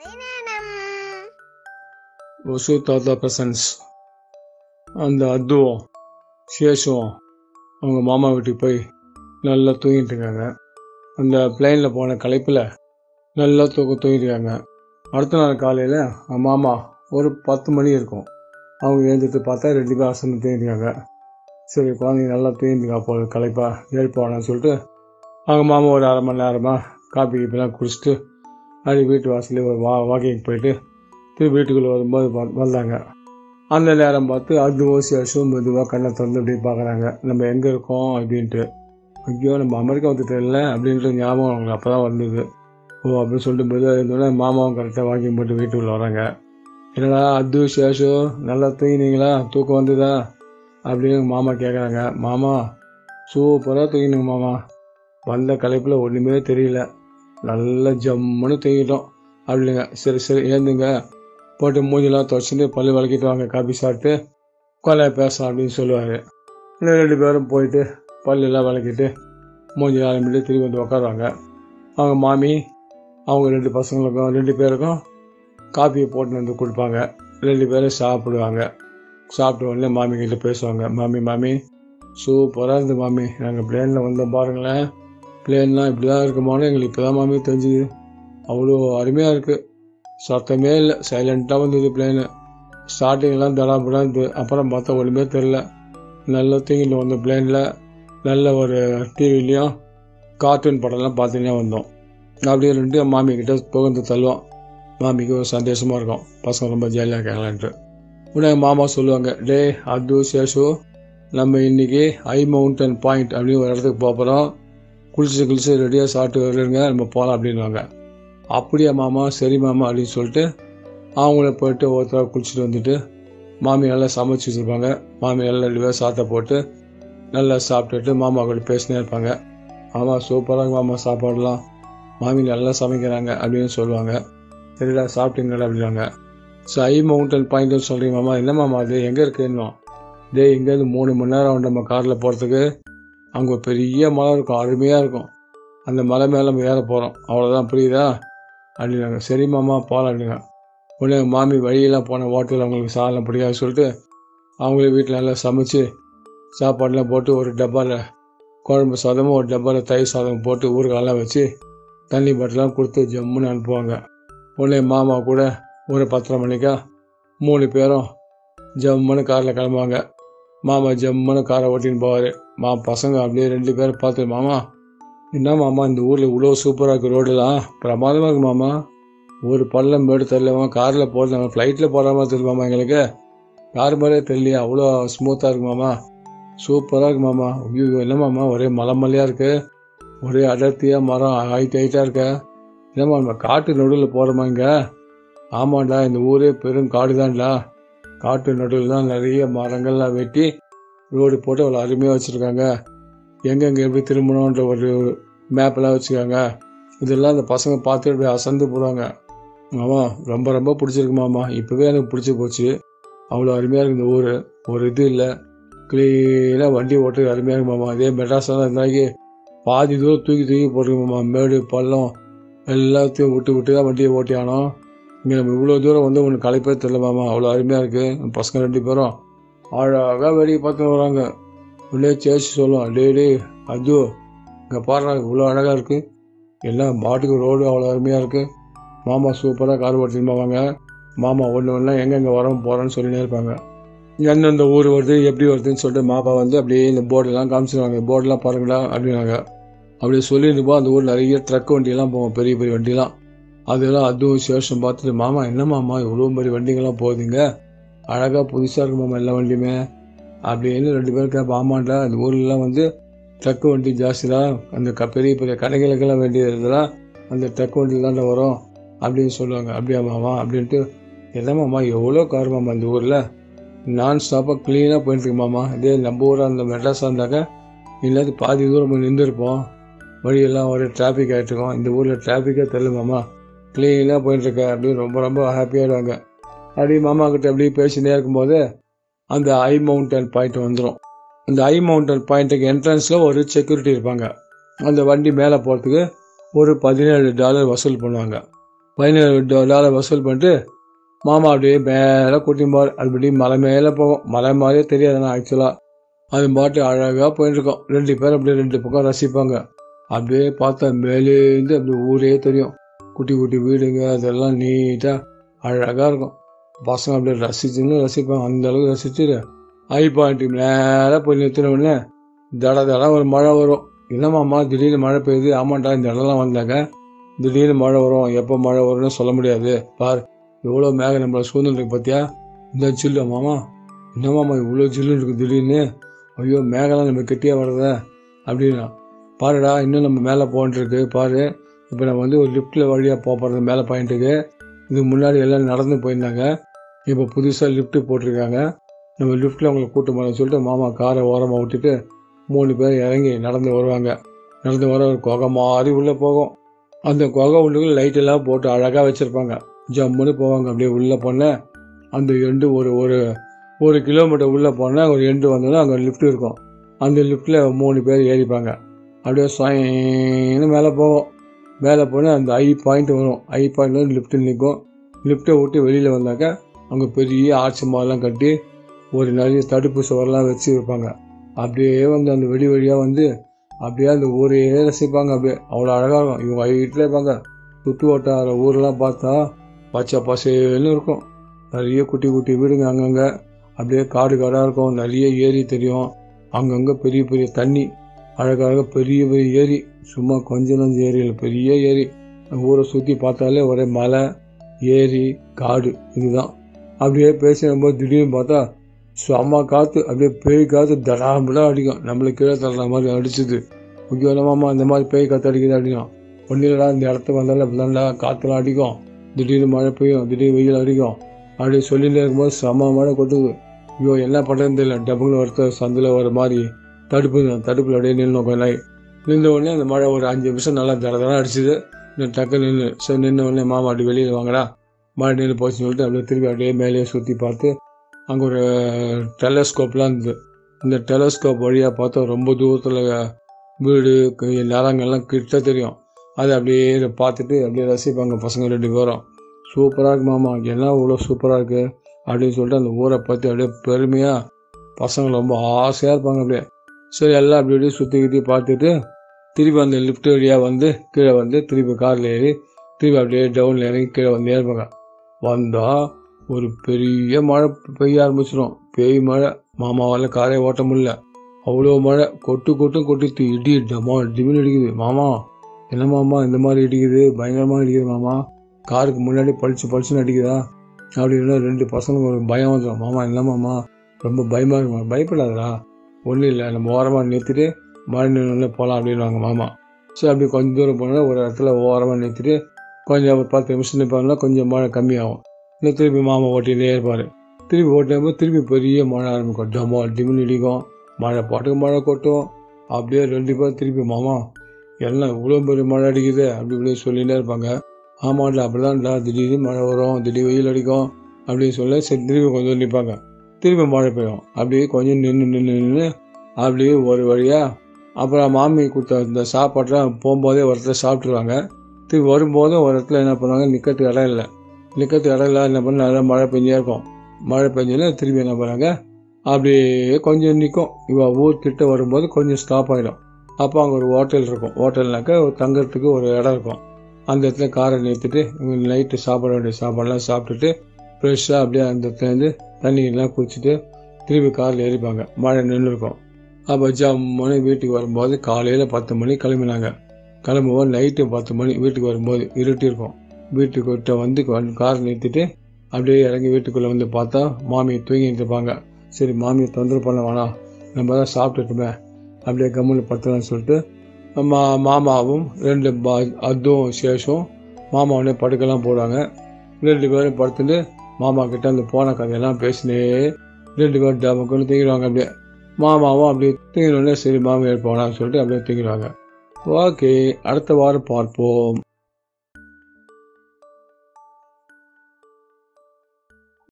கதை ஒசு தாத்தா பிரசன்ஸ். அந்த அத்துவும் சேஷும் அவங்க மாமா வீட்டுக்கு போய் நல்லா தூங்கிட்டு இருக்காங்க. அந்த பிளெயினில் போன களைப்பில் நல்லா தூக்க தூங்கிருக்காங்க அடுத்த நாள் காலையில் அவங்க மாமா ஒரு பத்து மணி இருக்கும். அவங்க எழுந்துட்டு பார்த்தா ரெண்டு பேர் அசந்து தூங்கிருக்காங்க சரி குழந்தைங்க நல்லா தூங்கிருக்கா போல கலைப்பாக எழுப்பானான்னு சொல்லிட்டு அவங்க மாமா ஒரு அரை மணி நேரமாக காப்பி கீப்பெல்லாம் குடிச்சிட்டு அப்படி வீட்டு வாசல்லே ஒரு வா வாக்கிங் போயிட்டு திரும்பி வீட்டுக்குள்ளே வரும்போது வந்தாங்க. அந்த நேரம் பார்த்து அது ஓசி சேஷம் மெதுவாக கண்ணை திறந்து அப்படியே பார்க்குறாங்க நம்ம எங்கே இருக்கோம் அப்படின்ட்டு. ஐயோ நம்ம அமெரிக்கா வந்துட்டோம்ல அப்படின்ற ஞாபகம் அவங்களுக்கு அப்போ தான் வந்தது. ஓ அப்படின்னு சொல்லிட்டு மெதுவாக இருந்தோடனே மாமாவும் கரெக்டாக வாக்கிங் போட்டு வீட்டுக்குள்ளே வராங்க. என்னடா அது சேஷு நல்லா தூங்கினீங்களா? தூக்கம் வந்ததா? அப்படின்னு மாமா கேட்குறாங்க மாமா சூப்பராக தூங்கினுங்க மாமா. வந்த களைப்பில் ஒன்றுமே தெரியல. நல்லா ஜம்முன்னு தூங்கிட்டோம் அப்படிங்க சரி சரி ஏந்துங்க போட்டு மூஞ்சிலாம் துவச்சிட்டு பல்லு விளக்கிட்டு வாங்க காபி சாப்பிட்டு. கொலை பேசலாம் அப்படின்னு சொல்லுவார். ரெண்டு பேரும் போயிட்டு பல்லெல்லாம் விளக்கிட்டு மூஞ்சி ஆரம்பிட்டு திரும்பி வந்து உட்காருவாங்க அவங்க மாமி அவங்க ரெண்டு பசங்களுக்கும் ரெண்டு பேருக்கும் காப்பியை போட்டு வந்து கொடுப்பாங்க. ரெண்டு பேரும் சாப்பிடுவாங்க. சாப்பிட்ட உடனே மாமி கிட்ட பேசுவாங்க. மாமி மாமி சூப்பராக இருந்து மாமி. நாங்கள் பிளேனில் வந்தோம் பாருங்களேன். பிளேன்லாம் இப்படி தான் இருக்குமானு எங்களுக்கு இப்போ தான் மாமி தெரிஞ்சுது. அவ்வளோ அருமையாக இருக்குது சத்தமே இல்லை. சைலண்ட்டாக வந்தது பிளேனு ஸ்டார்டிங்லாம் தடாபடா இருந்தது. அப்புறம் பார்த்தா ஒன்றுமே தெரில நல்ல தூங்கிட்டு வந்த பிளேனில் நல்ல ஒரு டிவிலையும் கார்ட்டூன் படம்லாம் பார்த்துனே வந்தோம். அப்படியே ரெண்டு மாமிக்கிட்ட புகழ்ந்து தள்ளுவோம். மாமிக்கு ஒரு சந்தோஷமாக இருக்கும். பசங்க ரொம்ப ஜாலியாக இருக்காங்களான்ட்டு. உடனே மாமா சொல்லுவாங்க டே அது சேஷு நம்ம இன்னைக்கு ஹை மவுண்டன் பாயிண்ட் அப்படின்னு ஒரு இடத்துக்கு போக போகிறோம் குளிச்சு குளிச்சு ரெடியாக சாப்பிட்டு வருங்க நம்ம போகலாம் அப்படின்வாங்க அப்படியே மாமா? சரி மாமா அப்படின்னு சொல்லிட்டு அவங்கள போயிட்டு ஒருத்தராக குளிச்சுட்டு வந்துட்டு மாமி நல்லா சமைச்சு வச்சுருப்பாங்க. மாமி நல்லா ரெண்டு பேரும் சாத்தை போட்டு நல்லா சாப்பிட்டுட்டு மாமா கூட பேசினே இருப்பாங்க. மாமா சூப்பராக மாமா சாப்பாடுலாம். மாமி நல்லா சமைக்கிறாங்க அப்படின்னு சொல்லுவாங்க. சரிடா சாப்பிட்டீங்களா அப்படின்னாங்க ஸோ ஐ மவுண்டன் பாயிண்ட்னு சொல்கிறீங்க மாமா. என்ன மாமா அது? எங்கே இருக்குன்னு? டேய் இங்கேருந்து மூணு மணி நேரம் நம்ம காரில் போகிறதுக்கு அங்கே பெரிய மலை இருக்கும் அருமையாக இருக்கும். அந்த மலை மேலே நம்ம ஏற போகிறோம் அவ்வளோதான் புரியுதா? அப்படின்னாங்க. சரி மாமா போகலாம் அப்படின்னா உடனே மாமி வழியெல்லாம் போன ஹோட்டலில் அவங்களுக்கு சாதனம் பிடிக்காது சொல்லிட்டு அவங்களே வீட்டில் நல்லா சமைச்சு சாப்பாடெலாம் போட்டு ஒரு டப்பாவில் குழம்பு சாதமும் ஒரு டப்பாவில் தயிர் சாதம் போட்டு ஊறுகாயெல்லாம் வச்சு தண்ணி பாட்டிலாம் கொடுத்து ஜம்முன்னு அனுப்புவாங்க. உடனே மாமா கூட ஒரு பத்தரை மணிக்கா மூணு பேரும் ஜம்முன்னு காரில் கிளம்புவாங்க. மாமா ஜம்முன்னு காரை ஓட்டின்னு போவார். மா பசங்க அப்படியே ரெண்டு பேரும் பார்த்து மாமா. என்ன மாமா இந்த ஊரில் இவ்வளோ சூப்பராக இருக்குது ரோடுலாம்? பிரமாதமாக இருக்குது மாமா. ஒரு பள்ளம் மேடு தெரியலமா காரில் போகிறது ஃப்ளைட்டில் போகிற மாதிரி தெரியுது எங்களுக்கு. கார் மாதிரியே தெரியலையா அவ்வளோ ஸ்மூத்தாக இருக்கு மாமா. சூப்பராக இருக்கு மாமா. ஐயோ என்ன மாமா ஒரே மலை மலையாக இருக்குது ஒரே அடர்த்தியாக மரம் ஹைட் ஹைட்டாக இருக்க? என்னம்மா நம்ம காட்டு நடுவில் போகிறோமா இங்கே? ஆமாண்டா இந்த ஊரே பெரும் காடு தான்டா காட்டு நடுவில் தான் நிறைய மரங்கள்லாம் வெட்டி ரோடு போட்டு அவ்வளோ அருமையாக வச்சுருக்காங்க. எங்கெங்கே எப்படி திரும்பணுன்ற ஒரு மேப்பெல்லாம் வச்சுருக்காங்க. இதெல்லாம் அந்த பசங்க பார்த்து அப்படியே அசந்து போகிறாங்க ஆமாம் ரொம்ப ரொம்ப பிடிச்சிருக்குமாம்மா இப்போவே எனக்கு பிடிச்சி போச்சு. அவ்வளோ அருமையாக இருக்குது இந்த ஊர். ஒரு இது இல்லை. க்ளீனாக வண்டி ஓட்டுறது அருமையாக இருக்குமாம்மா அதே மெட்ராஸாக இருந்தாக்கி பாதி தூரம் தூக்கி தூக்கி போட்டுருக்குமாம்மா மேடு பள்ளம் எல்லாத்தையும் விட்டு விட்டு தான் வண்டியை ஓட்டியானோம். இங்கே நம்ம இவ்வளோ தூரம் வந்து ஒன்று களைப்பே தெரியல மாமா. அவ்வளோ அருமையாக இருக்குது பசங்க ரெண்டு பேரும் அழகாக வேடிக்கை பார்த்து வராங்க. உள்ளே சேச்சு சொல்லுவோம் டே அது இங்கே பாடுறாங்க இவ்வளோ அழகாக இருக்குது எல்லாம் பாட்டுக்கு ரோடு அவ்வளோ அருமையாக இருக்குது மாமா சூப்பராக கார் ஓட்டின்னு போவாங்க. மாமா ஒன்று ஒன்றா எங்கெங்கே வரோம் போகிறோன்னு சொல்லினே இருப்பாங்க. எந்தெந்த ஊர் வருது எப்படி வருதுன்னு சொல்லிட்டு மாப்பா வந்து அப்படியே இந்த போர்டெல்லாம் காமிச்சிருவாங்க. போர்டெல்லாம் பாருங்களா அப்படின்னாங்க. அப்படியே சொல்லியிருந்தப்போ அந்த ஊர் நிறைய ட்ரக் வண்டியெல்லாம் போவோம் பெரிய பெரிய வண்டிலாம் அதெல்லாம் அதுவும் சேஷம் பார்த்துட்டு மாமா என்ன மாமா இவ்வளோ மாதிரி வண்டிங்கெல்லாம் போகுதுங்க. அழகாக புதுசாக இருக்கும் மாமா எல்லா வண்டியுமே. அப்படின்னு ரெண்டு பேரும் கேட்ப ஆமாண்டா அந்த ஊர்லலாம் வந்து ட்ரக் வண்டி ஜாஸ்தி தான் அந்த க பெரிய பெரிய கடைகளுக்கெல்லாம் வேண்டியதெல்லாம் அந்த ட்ரக் வண்டியில் தான்டா வரும். அப்படின்னு சொல்லுவாங்க. அப்படியா மாமா? அப்படின்ட்டு என்ன மாமா எவ்வளோ கார் மாமா இந்த ஊரில்? நான் ஸ்டாப்பாக க்ளீனாக போயிட்டுருக்கு மாமா. இதே நம்ம ஊராக அந்த மெட்ராஸாக இருந்தாக்க இல்லாத பாதி தூரம் போய் நின்றுருப்போம். வழியெல்லாம் ஒரே டிராஃபிக் ஆகிட்டுருக்கோம் இந்த ஊரில் டிராஃபிக்கே தெரியல மாமா. க்ளீனாக போயிட்டுருக்க அப்படின்னு ரொம்ப ரொம்ப ஹாப்பியாகிடுவாங்க அப்படியே மாமா கிட்ட அப்படியே பேசினே இருக்கும்போது அந்த ஐ மவுண்டன் பாயிண்ட் வந்துடும் அந்த ஐ மவுண்டன் பாயிண்ட்டுக்கு என்ட்ரன்ஸில் ஒரு செக்யூரிட்டி இருப்பாங்க. அந்த வண்டி மேலே போகிறதுக்கு ஒரு பதினேழு டாலர் வசூல் பண்ணுவாங்க. பதினேழு டாலர் வசூல் பண்ணிட்டு மாமா அப்படியே மேலே கூட்டின்னு போவார். அப்படி மலை மேலே போவோம். மலை மாதிரியே தெரியாதுண்ணா ஆக்சுவலாக அது பாட்டு அழகாக போயிட்டுருக்கோம். ரெண்டு பேரும் அப்படியே ரெண்டு பக்கம் ரசிப்பாங்க. அப்படியே பார்த்தா மேலேருந்து அப்படியே ஊரே தெரியும். குட்டி குட்டி வீடுங்க அதெல்லாம் நீட்டாக அழகாக இருக்கும். பசங்க அப்படியே ரசிச்சுன்னு ரசிப்பாங்க. அந்த அளவுக்கு ரசிச்சுட்டு ஐ பாயிண்ட் மேலே போய் நிறுத்தின உடனே தட தடம் ஒரு மழை வரும். என்னம்மாம்மா திடீர்னு மழை பெய்யுது? ஆமாண்டா இந்த இடம்லாம் வந்தாங்க. திடீர்னு மழை வரும். எப்போ மழை வரும்னு சொல்ல முடியாது. பார் எவ்வளோ மேகம் நம்மளை சூழ்நிலை பார்த்தியா இந்த சில்லு மாமா. என்னமாம்மா இவ்வளோ சில்லுன்னு இருக்குது திடீர்னு? ஐயோ மேகம்லாம் நம்ம கெட்டியாக வர்றத. அப்படின்னா பாருடா இன்னும் நம்ம மேலே போன்ட்டுருக்கு பாரு இப்போ நம்ம வந்து ஒரு லிஃப்ட்டில் வழியாக போகிறது மேலே பாயிண்ட்டுக்கு இதுக்கு முன்னாடி எல்லாம் நடந்து போயிருந்தாங்க. இப்போ புதுசாக லிஃப்ட்டு போட்டிருக்காங்க. நம்ம லிஃப்ட்டில் அவங்களை கூட்டு போகணும்னு சொல்லிட்டு மாமா காரை ஓரமாக விட்டுட்டு மூணு பேர் இறங்கி நடந்து வருவாங்க. நடந்து வர ஒரு குகை மாதிரி உள்ளே போகும். அந்த குகை உள்ளுக்கு லைட்டெல்லாம் போட்டு அழகாக வச்சுருப்பாங்க. ஜம்முன்னு போவாங்க. அப்படியே உள்ளே போனேன். அந்த எண்டு ஒரு ஒரு ஒரு கிலோமீட்டர் உள்ளே போனால் ஒரு எண்டு வந்தோன்னா அங்கே லிஃப்ட் இருக்கும். அந்த லிஃப்ட்டில் மூணு பேர் ஏறிப்பாங்க. அப்படியே சாயின்னு மேலே போவோம். மேலே போனால் அந்த ஐ பாயிண்ட் வரும். ஐ பாயிண்ட் வந்து லிஃப்ட்டில் நிற்கும். லிஃப்ட்டை விட்டு வெளியில் வந்தாக்கா அங்கே பெரிய ஆட்சி மாதிரிலாம் கட்டி ஒரு நிறைய தடுப்பு சுவரெலாம் வச்சு வைப்பாங்க. அப்படியே வந்து அந்த வெடி வழியாக வந்து அப்படியே அந்த ஊரே ரசிப்பாங்க. அப்படியே அவ்வளோ அழகாக இருக்கும். இவங்க வீட்டில் இருப்பாங்க. சுற்று வட்டார ஊரெலாம் பார்த்தா பச்சை பசேல்னு இருக்கும். நிறைய குட்டி குட்டி வீடுங்க அங்கங்கே. அப்படியே காடு காடாக இருக்கும். நிறைய ஏரி தெரியும். அங்கங்கே பெரிய பெரிய தண்ணி. அழகழகாக பெரிய பெரிய ஏரி. சும்மா கொஞ்சம் நஞ்சு ஏரியில் பெரிய ஏரி. ஊரை சுற்றி பார்த்தாலே ஒரே மலை ஏரி காடு இதுதான். அப்படியே பேசும்போது திடீர்னு பார்த்தா செம்ம காற்று அப்படியே பேய் காற்று தடாமடா அடிக்கும். நம்மளை கீழே தள்ளுற மாதிரி அடிச்சுது. முக்கியமாமா இந்த மாதிரி பேய் காற்று அடிக்குது அடிக்கும். ஒன்றும் இந்த இடத்துக்கு வந்தாலும் நல்லா காற்றுலாம் அடிக்கும். திடீர்னு மழை பெய்யும் திடீர்னு வெயில் அடிக்கும். அப்படி சொல்லிட்டு இருக்கும்போது செம்ம மழை கொட்டுது. ஐயோ என்ன பண்ணுறதுன்னு தெரியல. டபுள் ஒருத்தர் சந்தில் வர மாதிரி தடுப்பு தடுப்பில் அப்படியே நின்று கொஞ்ச நின்ற உடனே அந்த மழை ஒரு அஞ்சு நிமிஷம் நல்லா தட தட அடிச்சுது. இன்னும் டக்கு நின்று சரி நின்ற உடனே மாமா அப்படி வெளியில் வாங்கடா. மழை நின்று போச்சுன்னு சொல்லிட்டு அப்படியே திருப்பி அப்படியே மேலேயே சுற்றி பார்த்து அங்கே ஒரு டெலஸ்கோப்லாம் இருந்தது. இந்த டெலஸ்கோப் வழியாக பார்த்தா ரொம்ப தூரத்தில் வீடு க- நிலங்கள்லாம் கிட்ட தெரியும். அதை அப்படியே பார்த்துட்டு அப்படியே ரசிப்பாங்க பசங்க ரெண்டு பேரும். சூப்பராக இருக்கு மாமா என்ன இவ்வளோ சூப்பராக இருக்குது அப்படின்னு சொல்லிட்டு அந்த ஊரை பற்றி அப்படியே பெருமையாக பசங்க ரொம்ப ஆசையாக இருப்பாங்க அப்படியே. சரி எல்லாம் அப்படி அப்படியே சுற்றி கிட்டி பார்த்துட்டு திருப்பி அந்த லிஃப்ட் வழியாக வந்து கீழே வந்து திருப்பி காரில் ஏறி திருப்பி அப்படியே டவுனில் இறங்கி கீழே வந்து ஏறுவாங்க. வந்தால் ஒரு பெரிய மழை பெய்ய ஆரம்பிச்சிடும் பேய் மழை மாமாவால் காரே ஓட்ட முடியல. அவ்வளோ மழை கொட்டு கொட்டும் கொட்டித்து இடி டமா டிமின் அடிக்குது மாமா என்ன மாமா இந்த மாதிரி இடிக்குது? பயங்கரமாக இடிக்குது மாமா. காருக்கு முன்னாடி பளிச்சு பளிச்சுன்னு அடிக்குதா? அப்படின்னா ரெண்டு பசங்களுக்கு ஒரு பயம் வந்துடும் மாமா என்ன மாமா? ரொம்ப பயமாக இருக்கும்? பயப்படாதடா. ஒன்றும் இல்லை நம்ம ஓரமாக நிறுத்திட்டு மழை போகலாம் அப்படின்வாங்க மாமா. சரி அப்படி கொஞ்சம் தூரம் போனால் ஒரு இடத்துல ஓரமாக நிறுத்திட்டு கொஞ்சம் ஒரு பத்து நிமிஷம் நிற்பாங்கன்னா கொஞ்சம் மழை கம்மியாகும். இல்லை திருப்பி மாமா ஓட்டிகிட்டே இருப்பார். திருப்பி ஓட்டும்போது திருப்பி பெரிய மழை ஆரம்பிக்கும். டமோ டிமின் இடிக்கும். மழை பாட்டுக்கு மழை கொட்டும். அப்படியே ரெண்டு பேர் திருப்பி மாமா எல்லாம் இவ்வளோ பெரிய மழை அடிக்குது அப்படி இப்படி சொல்லிகிட்டே இருப்பாங்க. ஆமாண்டா அப்படிதான்டா. திடீர்னு மழை வரும். திடீர் வெயில் அடிக்கும். அப்படின்னு சொல்ல சரி திருப்பி கொஞ்சம் நிற்பாங்க திருப்பி மழை பெய்யும். அப்படியே கொஞ்சம் நின்று நின்று நின்று அப்படியே ஒரு வழியாக அப்புறம் மாமி கொடுத்த இந்த சாப்பாடெலாம் போகும்போதே ஒரு இடத்துல சாப்பிட்ருவாங்க திரும்பி வரும்போதும் ஒரு இடத்துல என்ன பண்ணுவாங்க நிற்கிறதுக்கு இடம் இல்லை. நிற்கிறதுக்கு இடம் இல்லை என்ன பண்ண நல்லா மழை பெஞ்சே இருக்கும். மழை பெஞ்சோன்னா திரும்பி என்ன பண்ணுறாங்க அப்படியே கொஞ்சம் நிற்கும் இவ ஊர்கிட்ட வரும்போது கொஞ்சம் ஸ்டாப் ஆகிடும் அப்போ அங்கே ஒரு ஹோட்டல் இருக்கும். ஹோட்டல்னாக்கா தங்குறதுக்கு ஒரு இடம் இருக்கும். அந்த இடத்துல காரை நிறுத்திட்டு நைட்டு சாப்பிட வேண்டிய சாப்பாடெல்லாம் சாப்பிட்டுட்டு ஃப்ரெஷ்ஷாக அப்படியே அந்த இடத்துலேருந்து தண்ணியெல்லாம் குடிச்சிட்டு திரும்பி காரில் ஏறிப்பாங்க. மழை நின்று இருக்கும் அப்போ ஜம்முன்னு வீட்டுக்கு வரும்போது காலையில் பத்து மணி கிளம்பினாங்க. கிளம்புவோம் நைட்டு பத்து மணி வீட்டுக்கு வரும்போது இருட்டி வீட்டுக்கு வீட்டுக்கிட்ட வந்து கார் நிறுத்திட்டு அப்படியே இறங்கி வீட்டுக்குள்ளே வந்து பார்த்தா மாமியை தூங்கிட்டு இருப்பாங்க சரி மாமியை தொந்தரவு பண்ண வேணாம். நம்ம தான் சாப்பிட்டுட்டுமே அப்படியே கம்முன்னு படுத்தலாம்னு சொல்லிட்டு மா மாமாவும் ரெண்டு பா அதுவும் சேஷம் மாமாவுடனே படுக்கெல்லாம் போடுவாங்க ரெண்டு பேரும் படுத்துட்டு மாமா கிட்ட அந்த போன கதையெல்லாம் பேசினே ரெண்டு பேரும் டபக்குன்னு தூங்கிடுவாங்க அப்படியே. மாமாவும் அப்படியே தூங்கினோடனே சரி மாமியார் போனான்னு சொல்லிட்டு அப்படியே தூங்கிடுவாங்க. ஓகே அடுத்த வாரம் பார்ப்போம்.